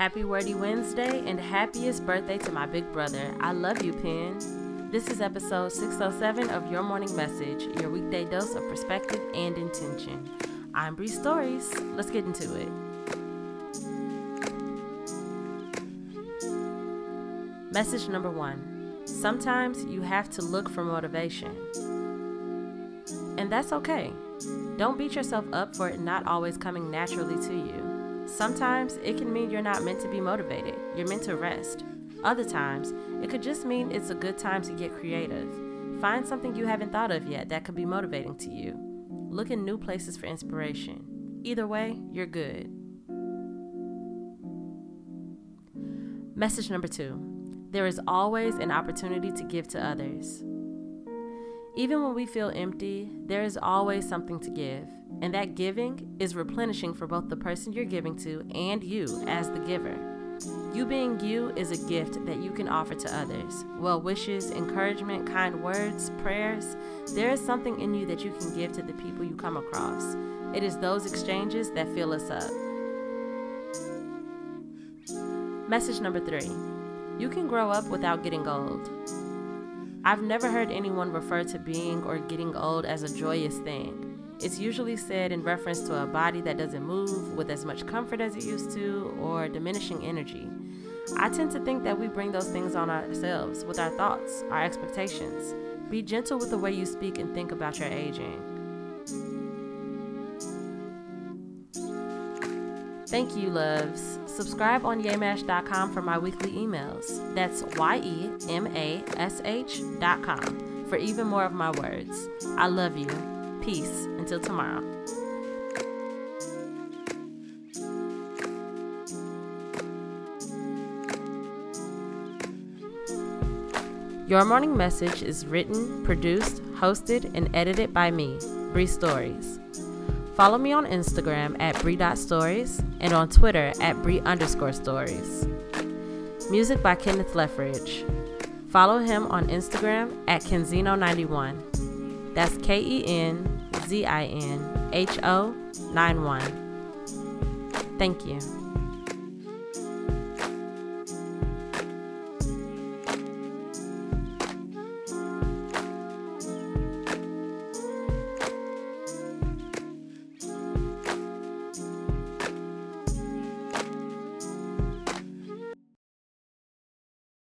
Happy Wordy Wednesday and happiest birthday to my big brother. I love you, Pen. This is episode 607 of Your Morning Message, your weekday dose of perspective and intention. I'm Bree Stories. Let's get into it. Message number one Sometimes you have to look for motivation. And that's okay. Don't beat yourself up for it not always coming naturally to you. Sometimes it can mean you're not meant to be motivated, you're meant to rest. Other times, it could just mean it's a good time to get creative. Find something you haven't thought of yet that could be motivating to you. Look in new places for inspiration. Either way, you're good. Message number two there is always an opportunity to give to others. Even when we feel empty, there is always something to give. And that giving is replenishing for both the person you're giving to and you as the giver. You being you is a gift that you can offer to others. Well wishes, encouragement, kind words, prayers. There is something in you that you can give to the people you come across. It is those exchanges that fill us up. Message number three you can grow up without getting old. I've never heard anyone refer to being or getting old as a joyous thing. It's usually said in reference to a body that doesn't move with as much comfort as it used to or diminishing energy. I tend to think that we bring those things on ourselves with our thoughts, our expectations. Be gentle with the way you speak and think about your aging. Thank you, loves. Subscribe on yemash.com for my weekly emails. That's Y E M A S H.com for even more of my words. I love you. Peace until tomorrow. Your Morning Message is written, produced, hosted, and edited by me, Bree Stories. Follow me on Instagram at Bree.stories and on Twitter at Bree underscore stories. Music by Kenneth Leffridge. Follow him on Instagram at Kenzinho91. That's K E N Z I N H O 9 1. Thank you.